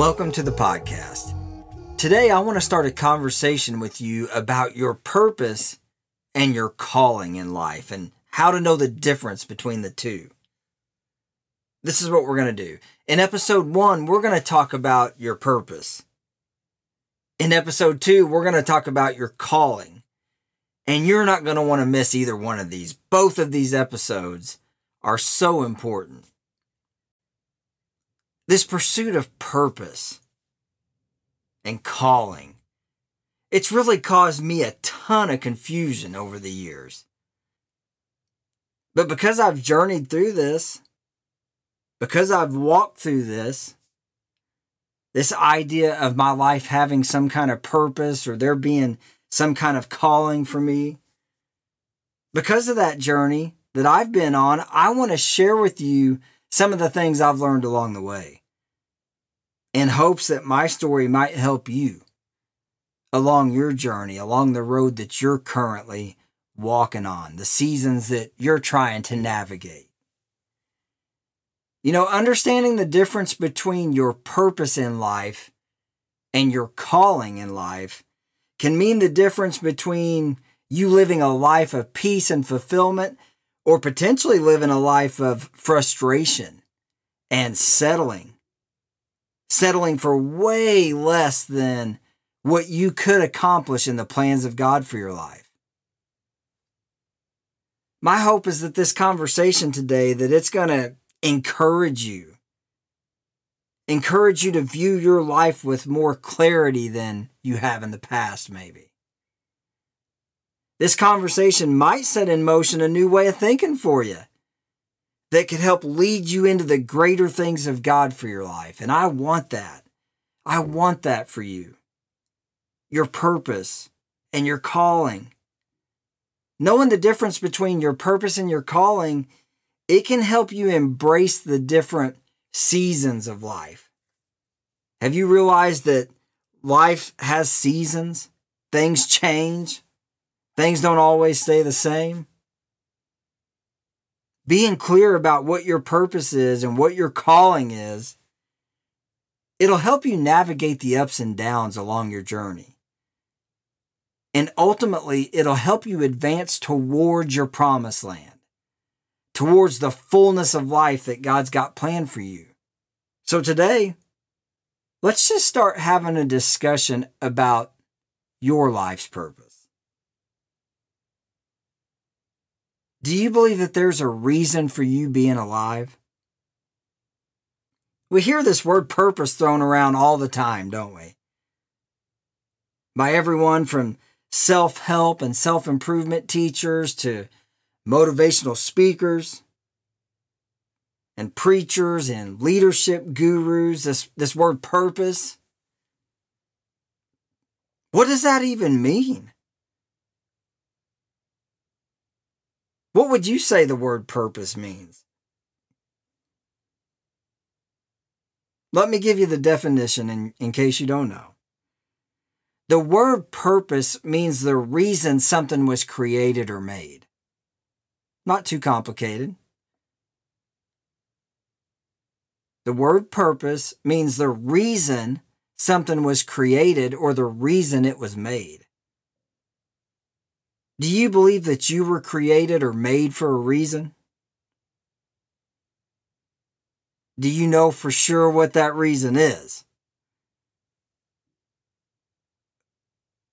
Welcome to the podcast. Today, I want to start a conversation with you about your purpose and your calling in life and how to know the difference between the two. This is what we're going to do. In episode one, we're going to talk about your purpose. In episode two, we're going to talk about your calling. And you're not going to want to miss either one of these. Both of these episodes are so important. This pursuit of purpose and calling, it's really caused me a ton of confusion over the years. But because I've journeyed through this, because I've walked through this, this idea of my life having some kind of purpose or there being some kind of calling for me, because of that journey that I've been on, I want to share with you some of the things I've learned along the way in hopes that my story might help you along your journey, along the road that you're currently walking on, the seasons that you're trying to navigate. You know, understanding the difference between your purpose in life and your calling in life can mean the difference between you living a life of peace and fulfillment or potentially living a life of frustration and settling. Settling for way less than what you could accomplish in the plans of God for your life. My hope is that this conversation today that it's going to encourage you. Encourage you to view your life with more clarity than you have in the past, maybe. This conversation might set in motion a new way of thinking for you that could help lead you into the greater things of God for your life. And I want that. I want that for you. Your purpose and your calling. Knowing the difference between your purpose and your calling it can help you embrace the different seasons of life. Have you realized that life has seasons? Things change. Things don't always stay the same. Being clear about what your purpose is and what your calling is, it'll help you navigate the ups and downs along your journey. And ultimately, it'll help you advance towards your promised land towards the fullness of life that God's got planned for you. So today, let's just start having a discussion about your life's purpose. Do you believe that there's a reason for you being alive? We hear this word purpose thrown around all the time, don't we? By everyone from self help and self improvement teachers to motivational speakers and preachers and leadership gurus, this, this word purpose. What does that even mean? What would you say the word purpose means? Let me give you the definition in, in case you don't know. The word purpose means the reason something was created or made. Not too complicated. The word purpose means the reason something was created or the reason it was made. Do you believe that you were created or made for a reason? Do you know for sure what that reason is?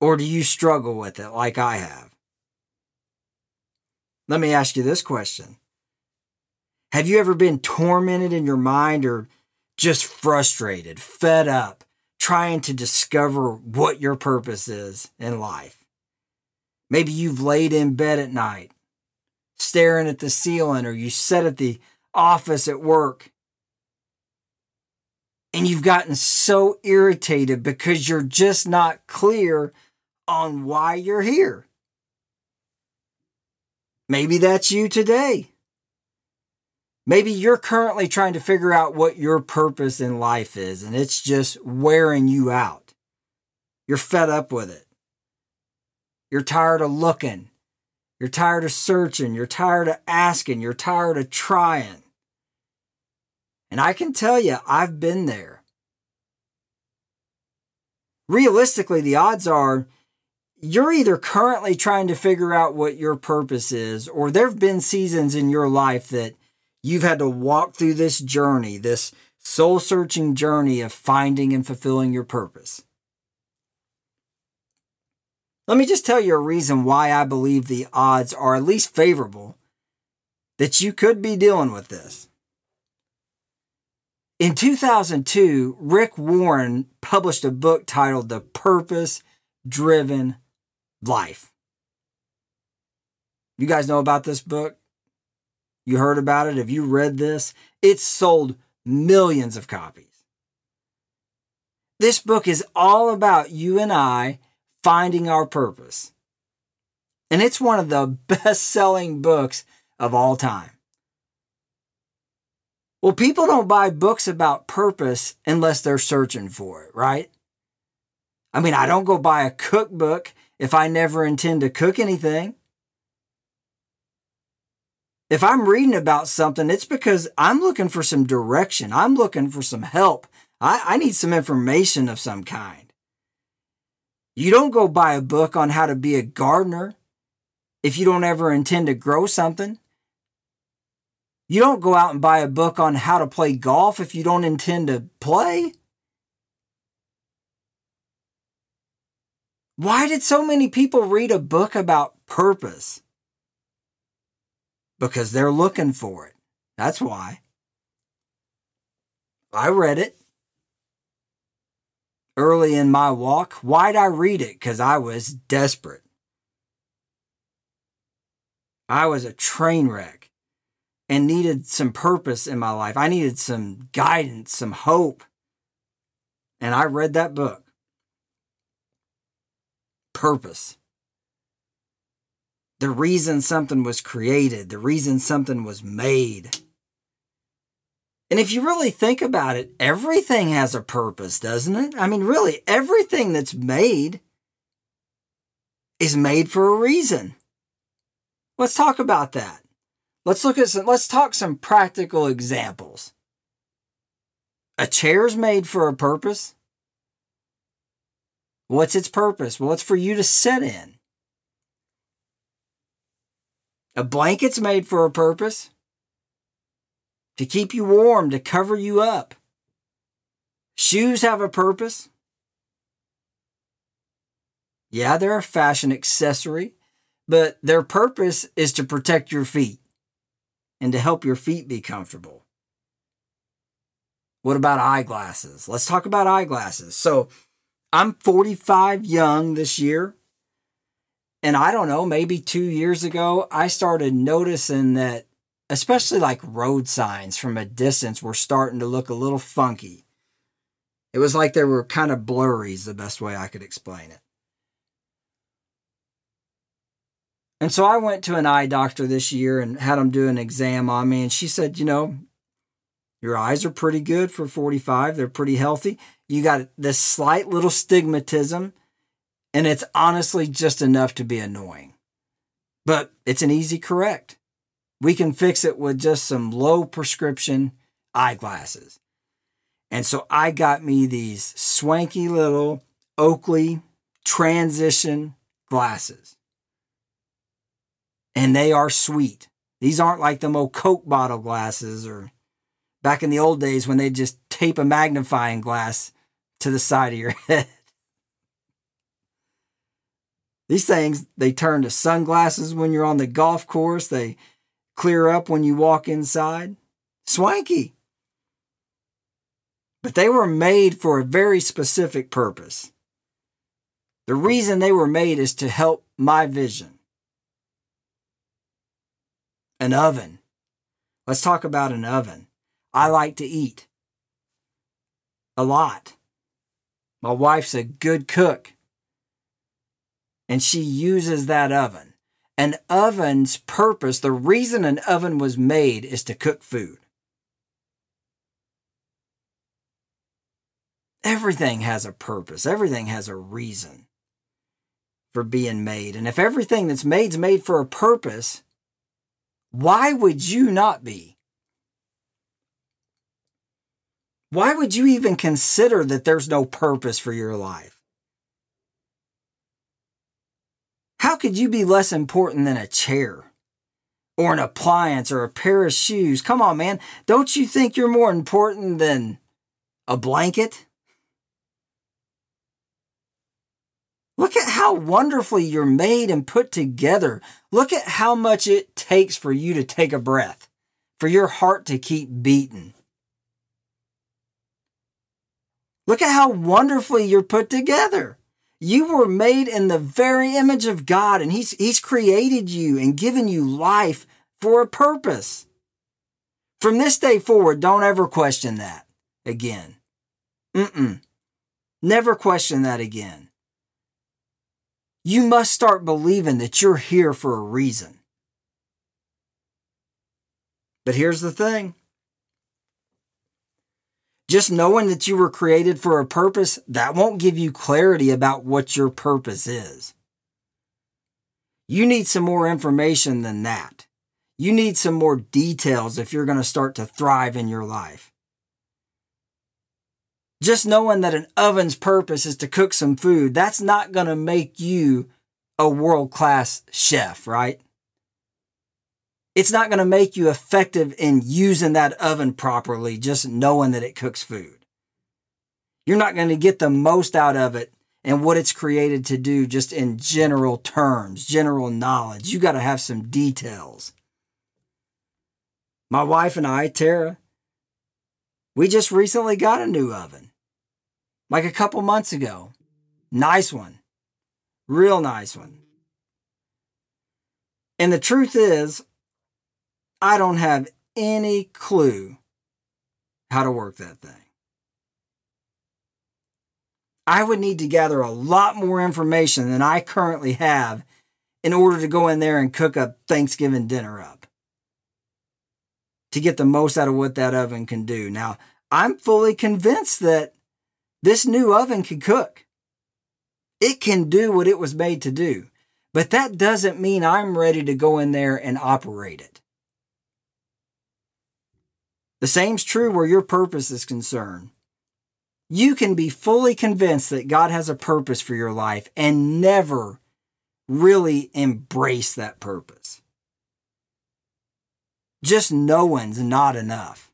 Or do you struggle with it like I have? Let me ask you this question Have you ever been tormented in your mind or just frustrated, fed up, trying to discover what your purpose is in life? Maybe you've laid in bed at night, staring at the ceiling, or you sit at the office at work, and you've gotten so irritated because you're just not clear on why you're here. Maybe that's you today. Maybe you're currently trying to figure out what your purpose in life is, and it's just wearing you out. You're fed up with it. You're tired of looking. You're tired of searching. You're tired of asking. You're tired of trying. And I can tell you, I've been there. realistically, the odds are you're either currently trying to figure out what your purpose is, or there have been seasons in your life that you've had to walk through this journey, this soul searching journey of finding and fulfilling your purpose. Let me just tell you a reason why I believe the odds are at least favorable that you could be dealing with this. In 2002, Rick Warren published a book titled The Purpose Driven Life. You guys know about this book? You heard about it? Have you read this? It's sold millions of copies. This book is all about you and I finding our purpose. And it's one of the best selling books of all time. Well, people don't buy books about purpose unless they're searching for it, right? I mean, I don't go buy a cookbook if I never intend to cook anything. If I'm reading about something, it's because I'm looking for some direction. I'm looking for some help. I, I need some information of some kind. You don't go buy a book on how to be a gardener if you don't ever intend to grow something. You don't go out and buy a book on how to play golf if you don't intend to play. Why did so many people read a book about purpose? Because they're looking for it. That's why. I read it early in my walk. Why'd I read it? Because I was desperate. I was a train wreck and needed some purpose in my life. I needed some guidance, some hope. And I read that book. Purpose. The reason something was created, the reason something was made. And if you really think about it, everything has a purpose, doesn't it? I mean, really, everything that's made is made for a reason. Let's talk about that. Let's look at some, let's talk some practical examples. A chair's made for a purpose. What's its purpose? Well, it's for you to sit in. A blanket's made for a purpose to keep you warm, to cover you up. Shoes have a purpose. Yeah, they're a fashion accessory, but their purpose is to protect your feet and to help your feet be comfortable. What about eyeglasses? Let's talk about eyeglasses. So, I'm 45 young this year. And I don't know, maybe two years ago, I started noticing that especially like road signs from a distance were starting to look a little funky. It was like they were kind of blurry, is the best way I could explain it. And so I went to an eye doctor this year and had him do an exam on me. And she said, you know, your eyes are pretty good for 45. They're pretty healthy. You got this slight little stigmatism, and it's honestly just enough to be annoying. But it's an easy correct we can fix it with just some low prescription eyeglasses. And so I got me these swanky little Oakley transition glasses. And they are sweet. These aren't like the old Coke bottle glasses or back in the old days when they just tape a magnifying glass to the side of your head. These things, they turn to sunglasses when you're on the golf course. They clear up when you walk inside. Swanky. But they were made for a very specific purpose. The reason they were made is to help my vision. An oven. Let's talk about an oven. I like to eat a lot. My wife's a good cook, and she uses that oven. An oven's purpose, the reason an oven was made is to cook food. Everything has a purpose, everything has a reason for being made. And if everything that's made is made for a purpose, why would you not be? Why would you even consider that there's no purpose for your life? Could you be less important than a chair or an appliance or a pair of shoes? Come on, man. Don't you think you're more important than a blanket? Look at how wonderfully you're made and put together. Look at how much it takes for you to take a breath, for your heart to keep beating. Look at how wonderfully you're put together. You were made in the very image of God, and He's, He's created you and given you life for a purpose. From this day forward, don't ever question that again. Mm-mm. Never question that again. You must start believing that you're here for a reason. But here's the thing just knowing that you were created for a purpose, that won't give you clarity about what your purpose is. You need some more information than that. You need some more details if you're going to start to thrive in your life. Just knowing that an oven's purpose is to cook some food, that's not going to make you a world class chef, right? It's not going to make you effective in using that oven properly, just knowing that it cooks food. You're not going to get the most out of it and what it's created to do just in general terms, general knowledge. You got to have some details. My wife and I, Tara, we just recently got a new oven. Like a couple months ago. Nice one. Real nice one. And the truth is, I don't have any clue how to work that thing. I would need to gather a lot more information than I currently have in order to go in there and cook a Thanksgiving dinner up to get the most out of what that oven can do. Now, I'm fully convinced that this new oven can cook. It can do what it was made to do, but that doesn't mean I'm ready to go in there and operate it. The same's true where your purpose is concerned. You can be fully convinced that God has a purpose for your life and never really embrace that purpose. Just knowing's not enough.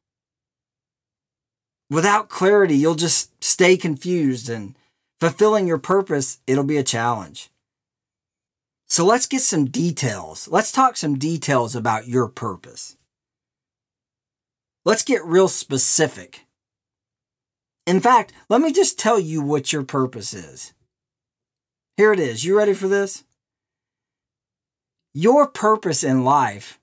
Without clarity, you'll just stay confused and fulfilling your purpose, it'll be a challenge. So let's get some details. Let's talk some details about your purpose. Let's get real specific. In fact, let me just tell you what your purpose is. Here it is. You ready for this? Your purpose in life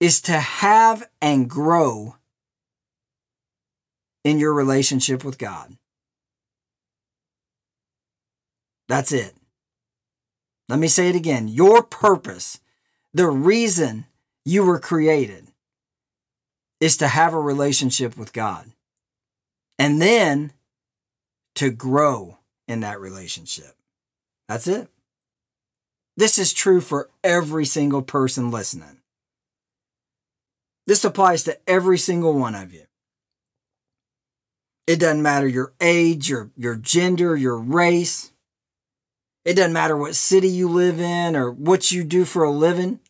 is to have and grow in your relationship with God. That's it. Let me say it again. Your purpose, the reason you were created is to have a relationship with God and then to grow in that relationship. That's it. This is true for every single person listening. This applies to every single one of you. It doesn't matter your age, your, your gender, your race. It doesn't matter what city you live in or what you do for a living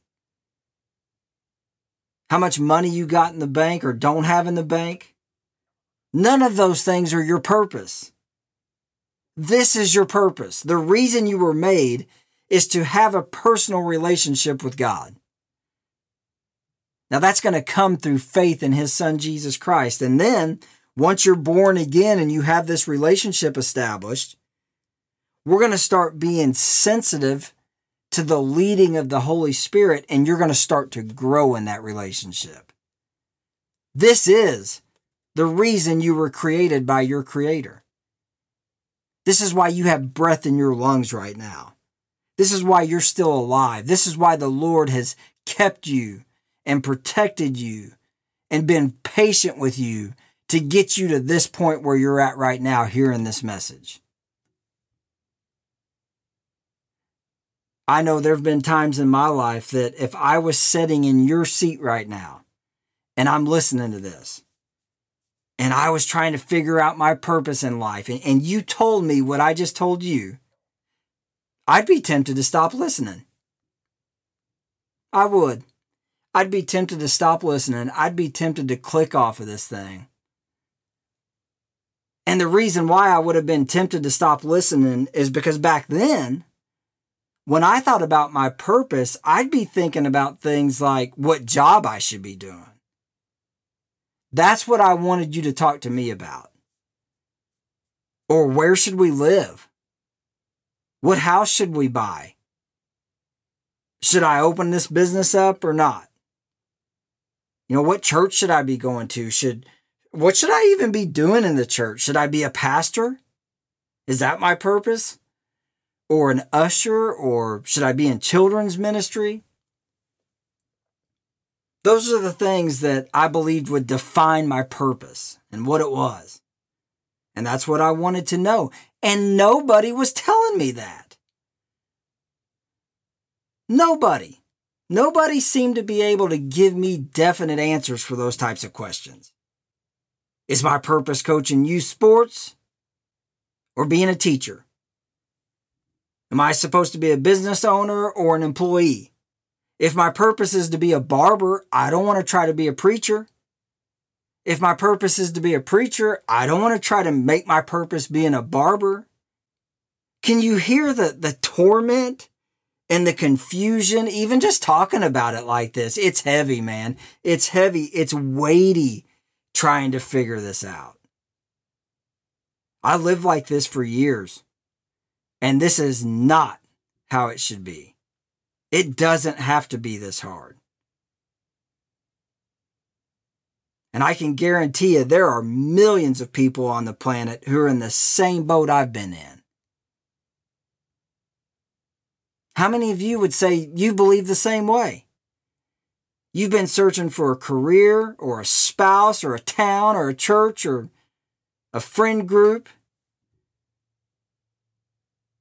how much money you got in the bank or don't have in the bank. None of those things are your purpose. This is your purpose. The reason you were made is to have a personal relationship with God. Now that's going to come through faith in his son Jesus Christ. And then once you're born again and you have this relationship established, we're going to start being sensitive to the leading of the Holy Spirit, and you're going to start to grow in that relationship. This is the reason you were created by your Creator. This is why you have breath in your lungs right now. This is why you're still alive. This is why the Lord has kept you and protected you and been patient with you to get you to this point where you're at right now, hearing this message. I know there have been times in my life that if I was sitting in your seat right now and I'm listening to this and I was trying to figure out my purpose in life and, and you told me what I just told you, I'd be tempted to stop listening. I would. I'd be tempted to stop listening. I'd be tempted to click off of this thing. And the reason why I would have been tempted to stop listening is because back then, when I thought about my purpose, I'd be thinking about things like what job I should be doing. That's what I wanted you to talk to me about. Or where should we live? What house should we buy? Should I open this business up or not? You know, what church should I be going to? Should what should I even be doing in the church? Should I be a pastor? Is that my purpose? Or an usher? Or should I be in children's ministry? Those are the things that I believed would define my purpose and what it was. And that's what I wanted to know. And nobody was telling me that. Nobody. Nobody seemed to be able to give me definite answers for those types of questions. Is my purpose coaching youth sports or being a teacher? Am I supposed to be a business owner or an employee? If my purpose is to be a barber, I don't want to try to be a preacher. If my purpose is to be a preacher, I don't want to try to make my purpose being a barber. Can you hear the, the torment and the confusion, even just talking about it like this? It's heavy, man. It's heavy. It's weighty trying to figure this out. I lived like this for years, and this is not how it should be. It doesn't have to be this hard. And I can guarantee you there are millions of people on the planet who are in the same boat I've been in. How many of you would say you believe the same way? You've been searching for a career or a spouse or a town or a church or a friend group.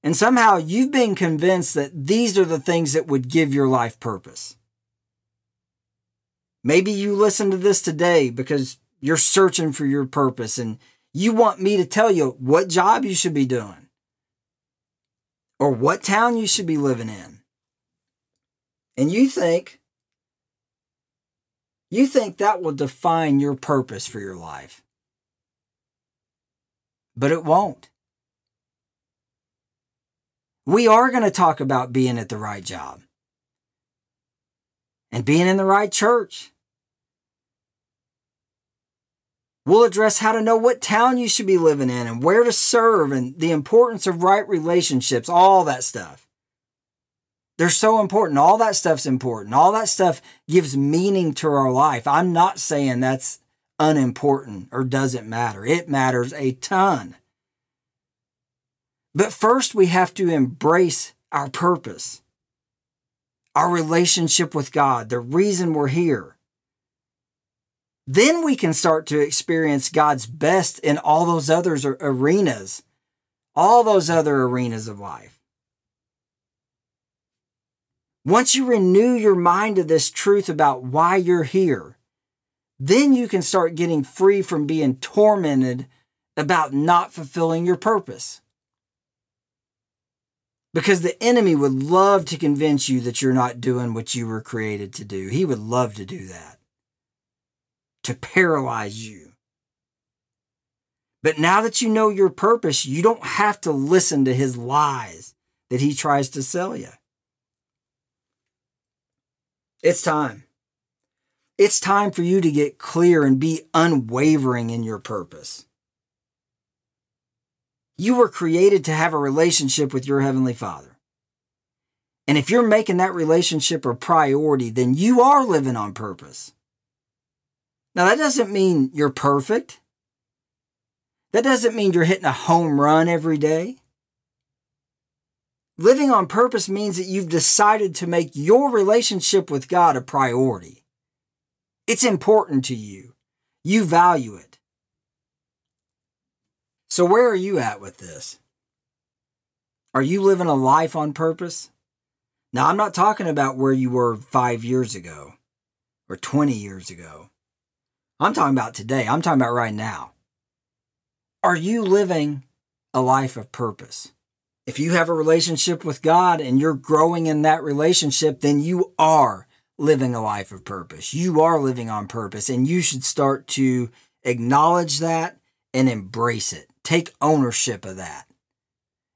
And somehow you've been convinced that these are the things that would give your life purpose. Maybe you listen to this today because you're searching for your purpose and you want me to tell you what job you should be doing or what town you should be living in. And you think you think that will define your purpose for your life. But it won't. We are going to talk about being at the right job and being in the right church. We'll address how to know what town you should be living in and where to serve and the importance of right relationships, all that stuff. They're so important. All that stuff's important. All that stuff gives meaning to our life. I'm not saying that's unimportant or doesn't matter. It matters a ton. But first, we have to embrace our purpose, our relationship with God, the reason we're here. Then we can start to experience God's best in all those other arenas, all those other arenas of life. Once you renew your mind to this truth about why you're here, then you can start getting free from being tormented about not fulfilling your purpose. Because the enemy would love to convince you that you're not doing what you were created to do. He would love to do that, to paralyze you. But now that you know your purpose, you don't have to listen to his lies that he tries to sell you. It's time. It's time for you to get clear and be unwavering in your purpose. You were created to have a relationship with your Heavenly Father. And if you're making that relationship a priority, then you are living on purpose. Now, that doesn't mean you're perfect. That doesn't mean you're hitting a home run every day. Living on purpose means that you've decided to make your relationship with God a priority. It's important to you. You value it. So, where are you at with this? Are you living a life on purpose? Now, I'm not talking about where you were five years ago or 20 years ago. I'm talking about today. I'm talking about right now. Are you living a life of purpose? If you have a relationship with God and you're growing in that relationship, then you are living a life of purpose. You are living on purpose, and you should start to acknowledge that and embrace it. Take ownership of that.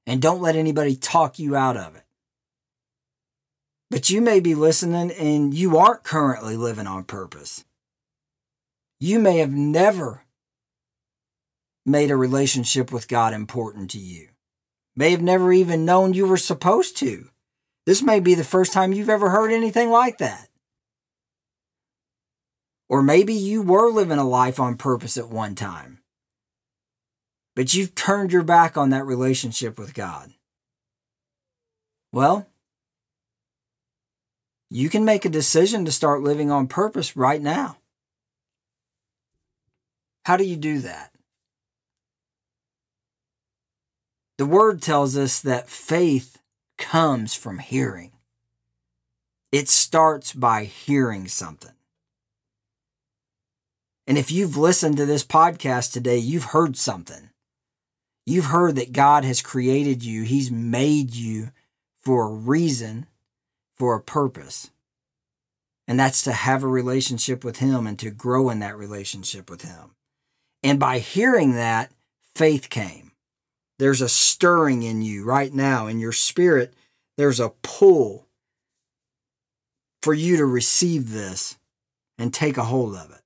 And don't let anybody talk you out of it. But you may be listening and you aren't currently living on purpose. You may have never made a relationship with God important to you. May have never even known you were supposed to. This may be the first time you've ever heard anything like that. Or maybe you were living a life on purpose at one time, but you've turned your back on that relationship with God. Well, you can make a decision to start living on purpose right now. How do you do that? The word tells us that faith comes from hearing. It starts by hearing something. And if you've listened to this podcast today, you've heard something. You've heard that God has created you, He's made you for a reason for a purpose. And that's to have a relationship with Him and to grow in that relationship with Him. And by hearing that, faith came. There's a stirring in you right now, in your spirit, there's a pull for you to receive this and take a hold of it.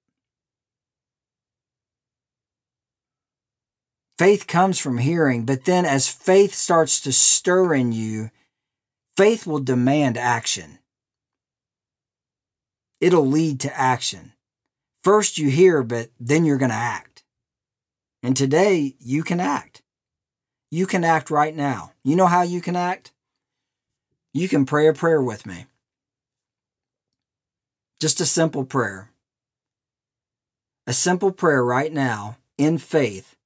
Faith comes from hearing, but then as faith starts to stir in you, Faith will demand action. It'll lead to action. First you hear, but then you're going to act. And today you can act. You can act right now. You know how you can act? You can pray a prayer with me. Just a simple prayer. A simple prayer right now in faith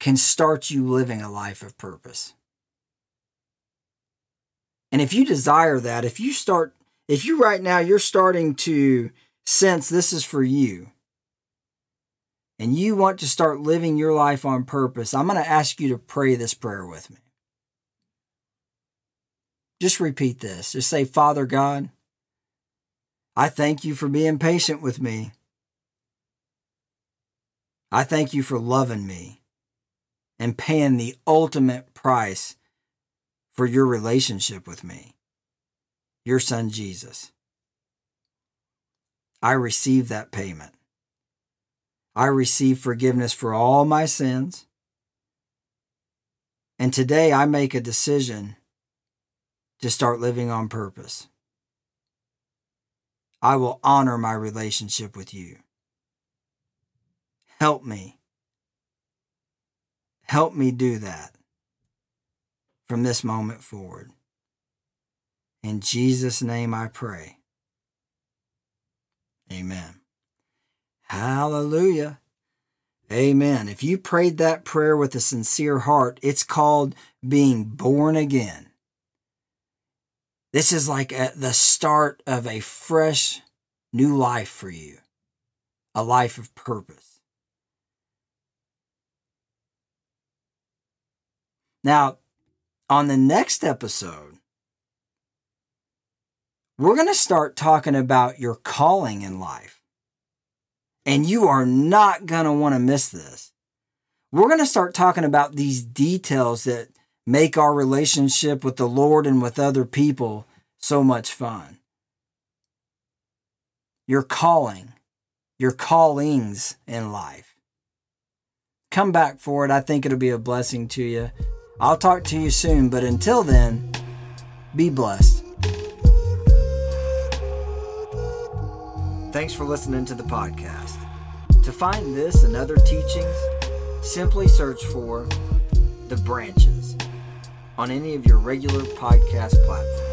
can start you living a life of purpose. And if you desire that, if you start, if you right now, you're starting to sense this is for you, and you want to start living your life on purpose, I'm going to ask you to pray this prayer with me. Just repeat this. Just say, Father God, I thank you for being patient with me. I thank you for loving me and paying the ultimate price for your relationship with me, your son Jesus. I receive that payment. I receive forgiveness for all my sins. And today I make a decision to start living on purpose. I will honor my relationship with you. Help me. Help me do that from this moment forward. In Jesus' name I pray. Amen. Hallelujah. Amen. If you prayed that prayer with a sincere heart, it's called being born again. This is like a, the start of a fresh new life for you, a life of purpose. Now, on the next episode, we're going to start talking about your calling in life. And you are not going to want to miss this. We're going to start talking about these details that make our relationship with the Lord and with other people so much fun. Your calling, your callings in life. Come back for it. I think it'll be a blessing to you. I'll talk to you soon, but until then, be blessed. Thanks for listening to the podcast. To find this and other teachings, simply search for The Branches on any of your regular podcast platforms.